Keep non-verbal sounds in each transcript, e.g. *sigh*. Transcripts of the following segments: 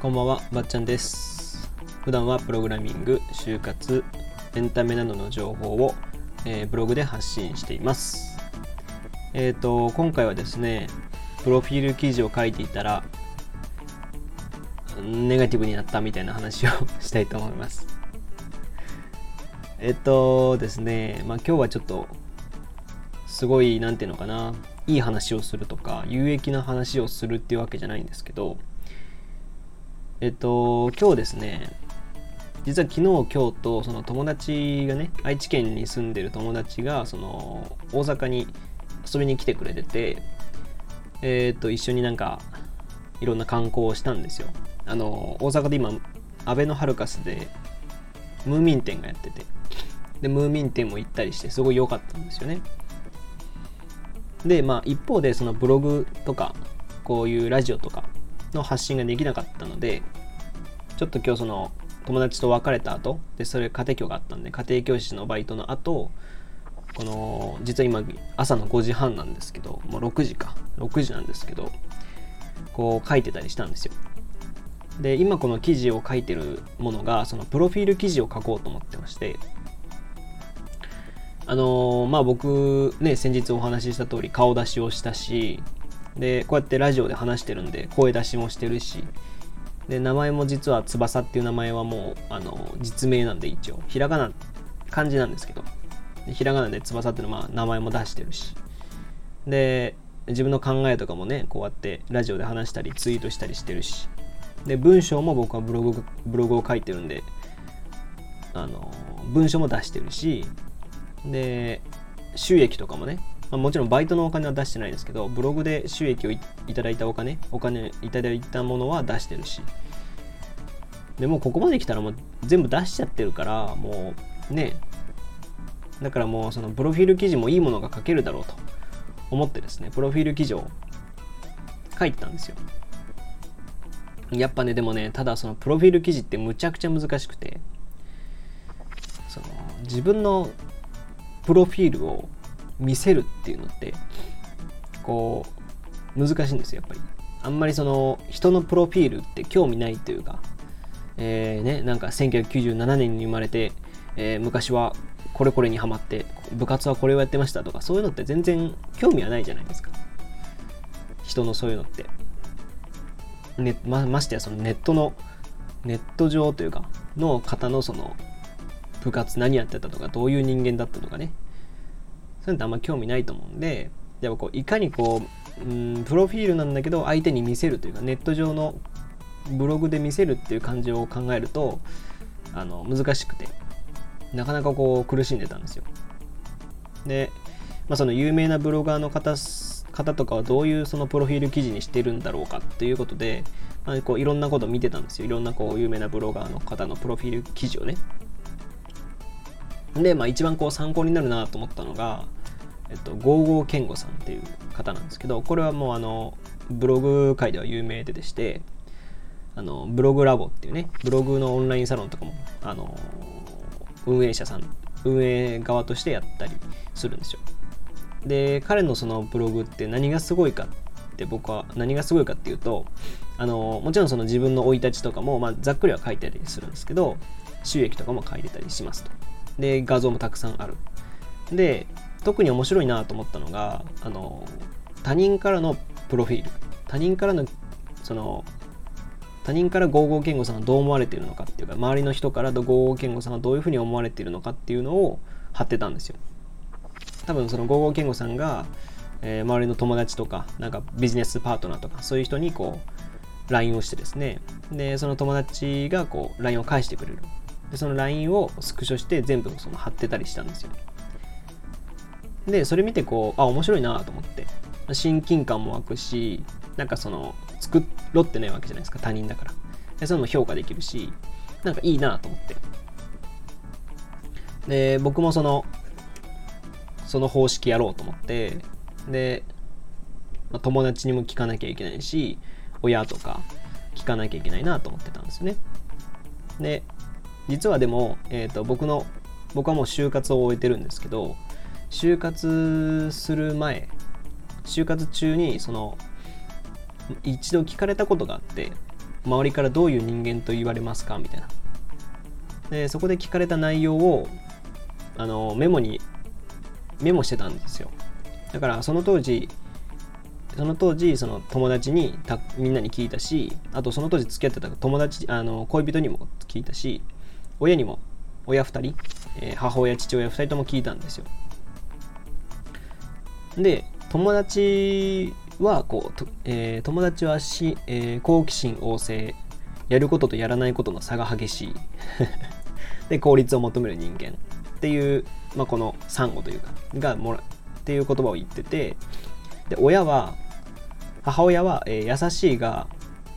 こんばんは、ばっちゃんです。普段はプログラミング、就活、エンタメなどの情報を、えーブログで発信しています。えっ、と、今回はですね、プロフィール記事を書いていたら、ネガティブになったみたいな話をしたいと思います。えっとですね、まあ今日はちょっと、すごい、なんていうのかな、いい話をするとか、有益な話をするっていうわけじゃないんですけど、えっと、今日ですね、実は昨日、今日と、その友達がね、愛知県に住んでる友達が、その、大阪に遊びに来てくれてて、えっと、一緒になんか、いろんな観光をしたんですよ。あの、大阪で今、アベノハルカスで、ムーミン店がやってて、で、ムーミン店も行ったりして、すごい良かったんですよね。で、まあ、一方で、そのブログとか、こういうラジオとかの発信ができなかったので、ちょっと今日その友達と別れた後でそれ家庭教があったんで家庭教師のバイトの後この実は今朝の5時半なんですけどもう6時か。6時なんですけどこう書いてたりしたんですよ。で今この記事を書いてるものがそのプロフィール記事を書こうと思ってましてあのーまあ僕ね先日お話しした通り顔出しをしたしでこうやってラジオで話してるんで声出しもしてるしで名前も実は翼っていう名前はもうあの実名なんで一応。ひらがな漢字なんですけど。ひらがなで翼っていうのは名前も出してるし。で自分の考えとかもねこうやってラジオで話したりツイートしたりしてるし。で文章も僕はブログブログを書いてるんであの文章も出してるしで収益とかもね、まあ、もちろんバイトのお金は出してないですけどブログで収益をいいただいたお金お金いただいたものは出してるしでもここまで来たらもう全部出しちゃってるからもうねだからもうそのプロフィール記事もいいものが書けるだろうと思ってですねプロフィール記事を書いてたんですよ。やっぱねでもねただそのプロフィール記事ってむちゃくちゃ難しくてその自分のプロフィールを見せるっていうのってこう難しいんですよやっぱり。あんまりその人のプロフィールって興味ないというかえーねなんか1997年に生まれて、えー昔はこれこれにハマって部活はこれをやってましたとかそういうのって全然興味はないじゃないですか。人のそういうのって。ねまましてやそのネットのネット上というかの方のその部活何やってたとかどういう人間だったとかね。そういうのってあんま興味ないと思うんでやっぱこういかにこううんプロフィールなんだけど相手に見せるというかネット上のブログで見せるっていう感じを考えるとあの難しくてなかなかこう苦しんでたんですよ。で、まあ、その有名なブロガーの方方とかはどういうそのプロフィール記事にしてるんだろうかっていうことで、まあ、こういろんなこと見てたんですよ。いろんなこう有名なブロガーの方のプロフィール記事をね。で、まあ、一番こう参考になるなと思ったのが、えっと、ゴーゴー健吾さんっていう方なんですけど、これはもうあの、ブログ界では有名ででして、あの、ブログラボっていうね、ブログのオンラインサロンとかも、あの、運営者さん、運営側としてやったりするんですよ。で、彼のそのブログって何がすごいかって僕は何がすごいかっていうと、あの、もちろんその自分の生い立ちとかも、まあ、ざっくりは書いてたりするんですけど、収益とかも書いてたりしますと。で画像もたくさんある。で特に面白いなと思ったのがあの他人からのプロフィール。他人からのその他人からゴーゴー健吾さんがどう思われているのかっていうか周りの人からゴーゴー健吾さんがどういうふうに思われているのかっていうのを貼ってたんですよ。多分そのゴーゴー健吾さんが、えー周りの友達とかなんかビジネスパートナーとかそういう人にこう LINE をしてですね。でその友達がこう LINE を返してくれる。でその LINE をスクショして全部その貼ってたりしたんですよ。でそれ見てこうあ面白いなと思って。親近感も湧くしなんかその作ろってないわけじゃないですか他人だから。でそういうのも評価できるしなんかいいなと思って。で僕もそのその方式やろうと思って。で、まあ友達にも聞かなきゃいけないし親とか聞かなきゃいけないなと思ってたんですよね。で実はでも、えー、と僕の僕はもう就活を終えてるんですけど就活する前就活中にその一度聞かれたことがあって周りからどういう人間と言われますかみたいな。でそこで聞かれた内容をあのメモにメモしてたんですよ。だからその当時その当時その友達にたみんなに聞いたしあとその当時付き合ってた友達あの恋人にも聞いたし親にも親2人、えー、母親父親2人とも聞いたんですよ。で友達はこう、えー、友達はし、えー、好奇心旺盛やることとやらないことの差が激しい。*laughs* で効率を求める人間。っていう、まあ、このサンゴというかがもらっていう言葉を言ってて。で親は母親は、えー、優しいが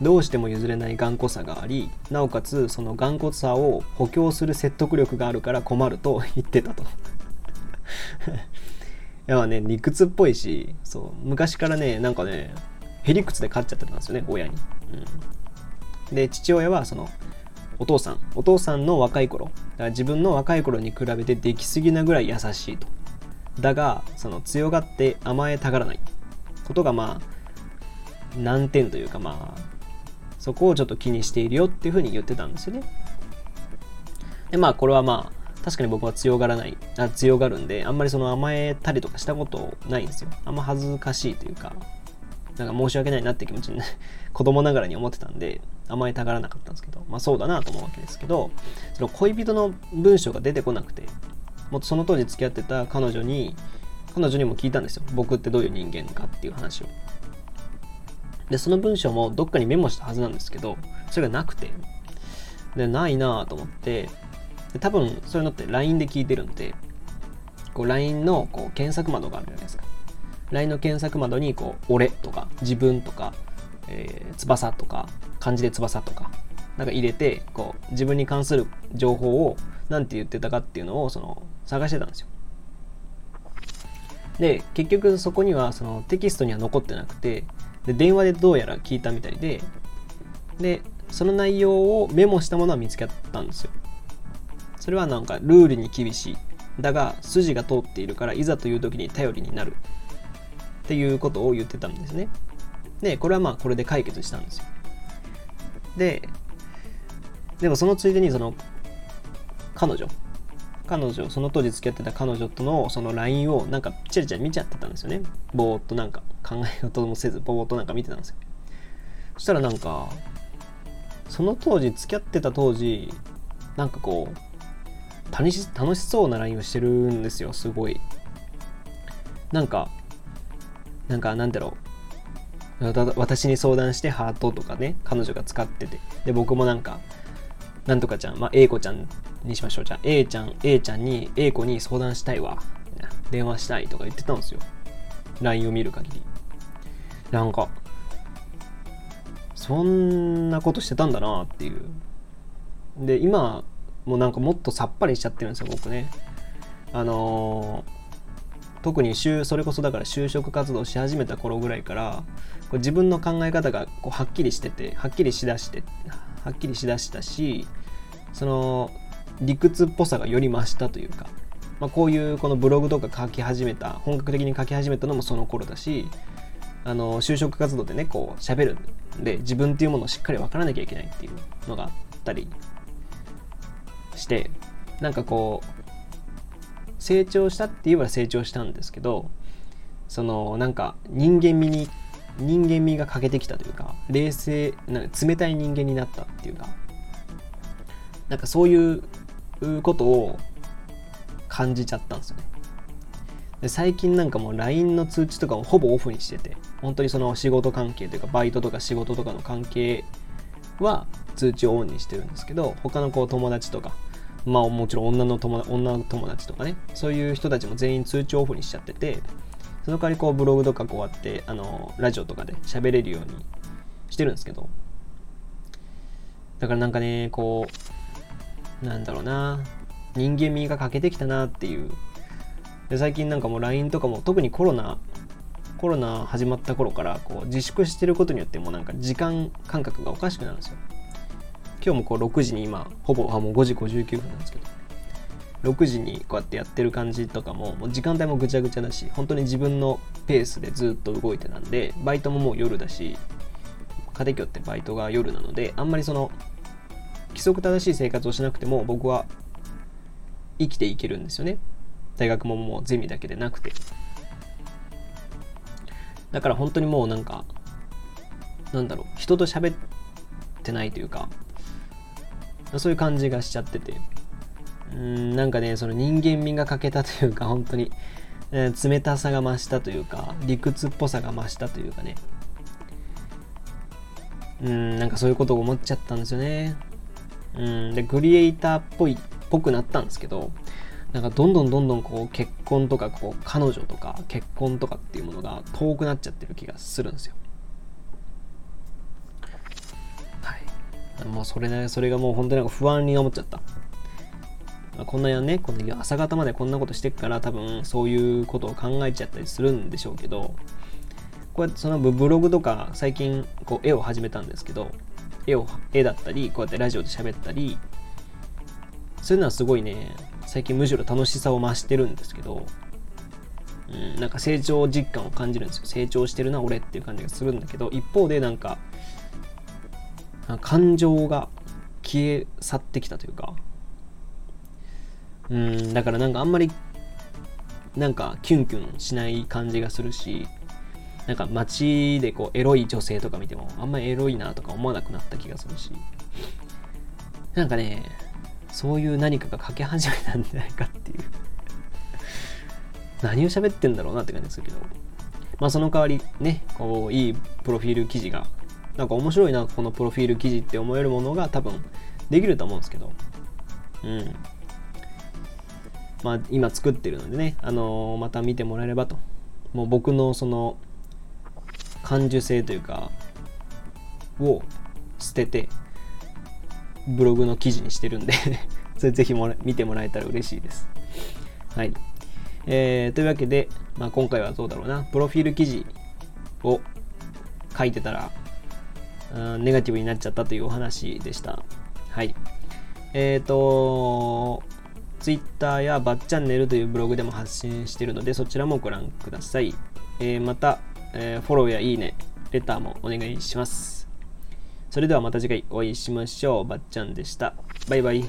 どうしても譲れない頑固さがありなおかつその頑固さを補強する説得力があるから困ると *laughs* 言ってたと。い *laughs* やね理屈っぽいしそう昔からねなんかねへりくつで勝っちゃってたんですよね親に、うん、で父親はそのお父さん。お父さんの若い頃。だから自分の若い頃に比べてできすぎなぐらい優しいと。だがその強がって甘えたがらない。ことがまあ難点というかまあそこをちょっと気にしているよっていうふうに言ってたんですよね。でまあこれはまあ確かに僕は強がらないあ強がるんであんまりその甘えたりとかしたことないんですよ。あんま恥ずかしいというかなんか申し訳ないなって気持ちに、ね、*laughs* 子供ながらに思ってたんで甘えたがらなかったんですけどまあそうだなと思うわけですけどその恋人の文章が出てこなくてもっとその当時付き合ってた彼女に彼女にも聞いたんですよ。僕ってどういう人間かっていう話を。でその文章もどっかにメモしたはずなんですけどそれがなくて。でないなぁと思ってで多分そういうのって LINE で聞いてるんでこう LINE のこう検索窓があるじゃないですか。LINE の検索窓にこう俺とか自分とか、えー、翼とか漢字で翼とかなんか入れてこう自分に関する情報を何て言ってたかっていうのをその探してたんですよ。で結局そこにはそのテキストには残ってなくてで電話でどうやら聞いたみたいででその内容をメモしたものは見つけたんですよ。それはなんかルールに厳しい。だが筋が通っているからいざという時に頼りになる。っていうことを言ってたんですね。でこれはまあこれで解決したんですよ。ででもそのついでにその彼女。彼女その当時付き合ってた彼女とのその LINE をなんかチラチラ見ちゃってたんですよね。ぼーっとなんか。考え事もせずぼーっとなんか見てたんですよそしたらなんかその当時付き合ってた当時なんかこう楽し楽しそうな LINE をしてるんですよすごいなんかなんかなんだろう私に相談してハートとかね彼女が使っててで僕もなんかなんとかちゃん、まあ、A 子ちゃんにしましょう。じゃあ、A ちゃん、A ちゃんに、A 子に相談したいわ。電話したいとか言ってたんですよ。LINE を見る限り。なんか、そんなことしてたんだなっていう。で、今、もうなんかもっとさっぱりしちゃってるんですよ、僕ね。あのー、特にそれこそだから就職活動し始めた頃ぐらいからこう自分の考え方がこうはっきりしててはっきりしだしてはっきりしだしたしその理屈っぽさがより増したというか、まあ、こういうこのブログとか書き始めた本格的に書き始めたのもその頃だしあの就職活動でねこう喋るんで自分っていうものをしっかり分からなきゃいけないっていうのがあったりしてなんかこう成長したって言えば成長したんですけどそのなんか人間味に人間味が欠けてきたというか冷静な冷たい人間になったっていうかなんかそういうことを感じちゃったんですよね。で最近なんかもう LINE の通知とかもほぼオフにしてて本当にその仕事関係というかバイトとか仕事とかの関係は通知をオンにしてるんですけど他のこう友達とかまあもちろん女の友女友達とかねそういう人たちも全員通知オフにしちゃっててその代わりこうブログとかこうやってあのラジオとかで喋れるようにしてるんですけどだからなんかねこうなんだろうな人間味が欠けてきたなっていうで最近なんかもう LINE とかも特にコロナコロナ始まった頃からこう自粛してることによってもなんか時間感覚がおかしくなるんですよ。今日もこう6時に今ほぼあもう5時59分なんですけど。6時にこうやってやってる感じとかももう時間帯もぐちゃぐちゃだし本当に自分のペースでずっと動いてたんでバイトももう夜だし家庭教ってバイトが夜なのであんまりその規則正しい生活をしなくても僕は生きていけるんですよね。大学ももうゼミだけでなくて。だから本当にもうなんかなんだろう人と喋ってないというかそういう感じがしちゃってて。うんなんかねその人間味が欠けたというか本当に、えー、冷たさが増したというか理屈っぽさが増したというかね。うんなんかそういうことを思っちゃったんですよね。うんでクリエイターっぽいっぽくなったんですけどなんかどんどんどんどんこう結婚とかこう彼女とか結婚とかっていうものが遠くなっちゃってる気がするんですよ。はい。もうそれねそれがもう本当になんか不安に思っちゃった。こんなやね、この朝方までこんなことしてっから多分そういうことを考えちゃったりするんでしょうけど、こうやってそのブログとか最近こう絵を始めたんですけど、絵を、絵だったり、こうやってラジオで喋ったり、そういうのはすごいね、最近むしろ楽しさを増してるんですけど、うん、なんか成長実感を感じるんですよ。成長してるな、俺っていう感じがするんだけど、一方でなんか、感情が消え去ってきたというか、うん、だからなんかあんまり、なんかキュンキュンしない感じがするし、なんか街でこうエロい女性とか見てもあんまエロいなとか思わなくなった気がするしなんかねそういう何かが書き始めたんじゃないかっていう。何を喋ってんだろうなって感じですけど。まあその代わりねこういいプロフィール記事がなんか面白いなこのプロフィール記事って思えるものが多分できると思うんですけど。うん。まあ今作ってるのでねあのー、また見てもらえればと。もう僕のその感受性というかを捨ててブログの記事にしてるんで *laughs* それぜひも見てもらえたら嬉しいです。はい。えー、というわけで、まあ、今回はどうだろうな、プロフィール記事を書いてたら、ネガティブになっちゃったというお話でした。はい。えっ、ー、と、Twitter やバッチャンネルというブログでも発信しているので、そちらもご覧ください。えー、また、えー、フォローやいいね、レターもお願いします。それではまた次回お会いしましょう。ばっちゃんでした。バイバイ。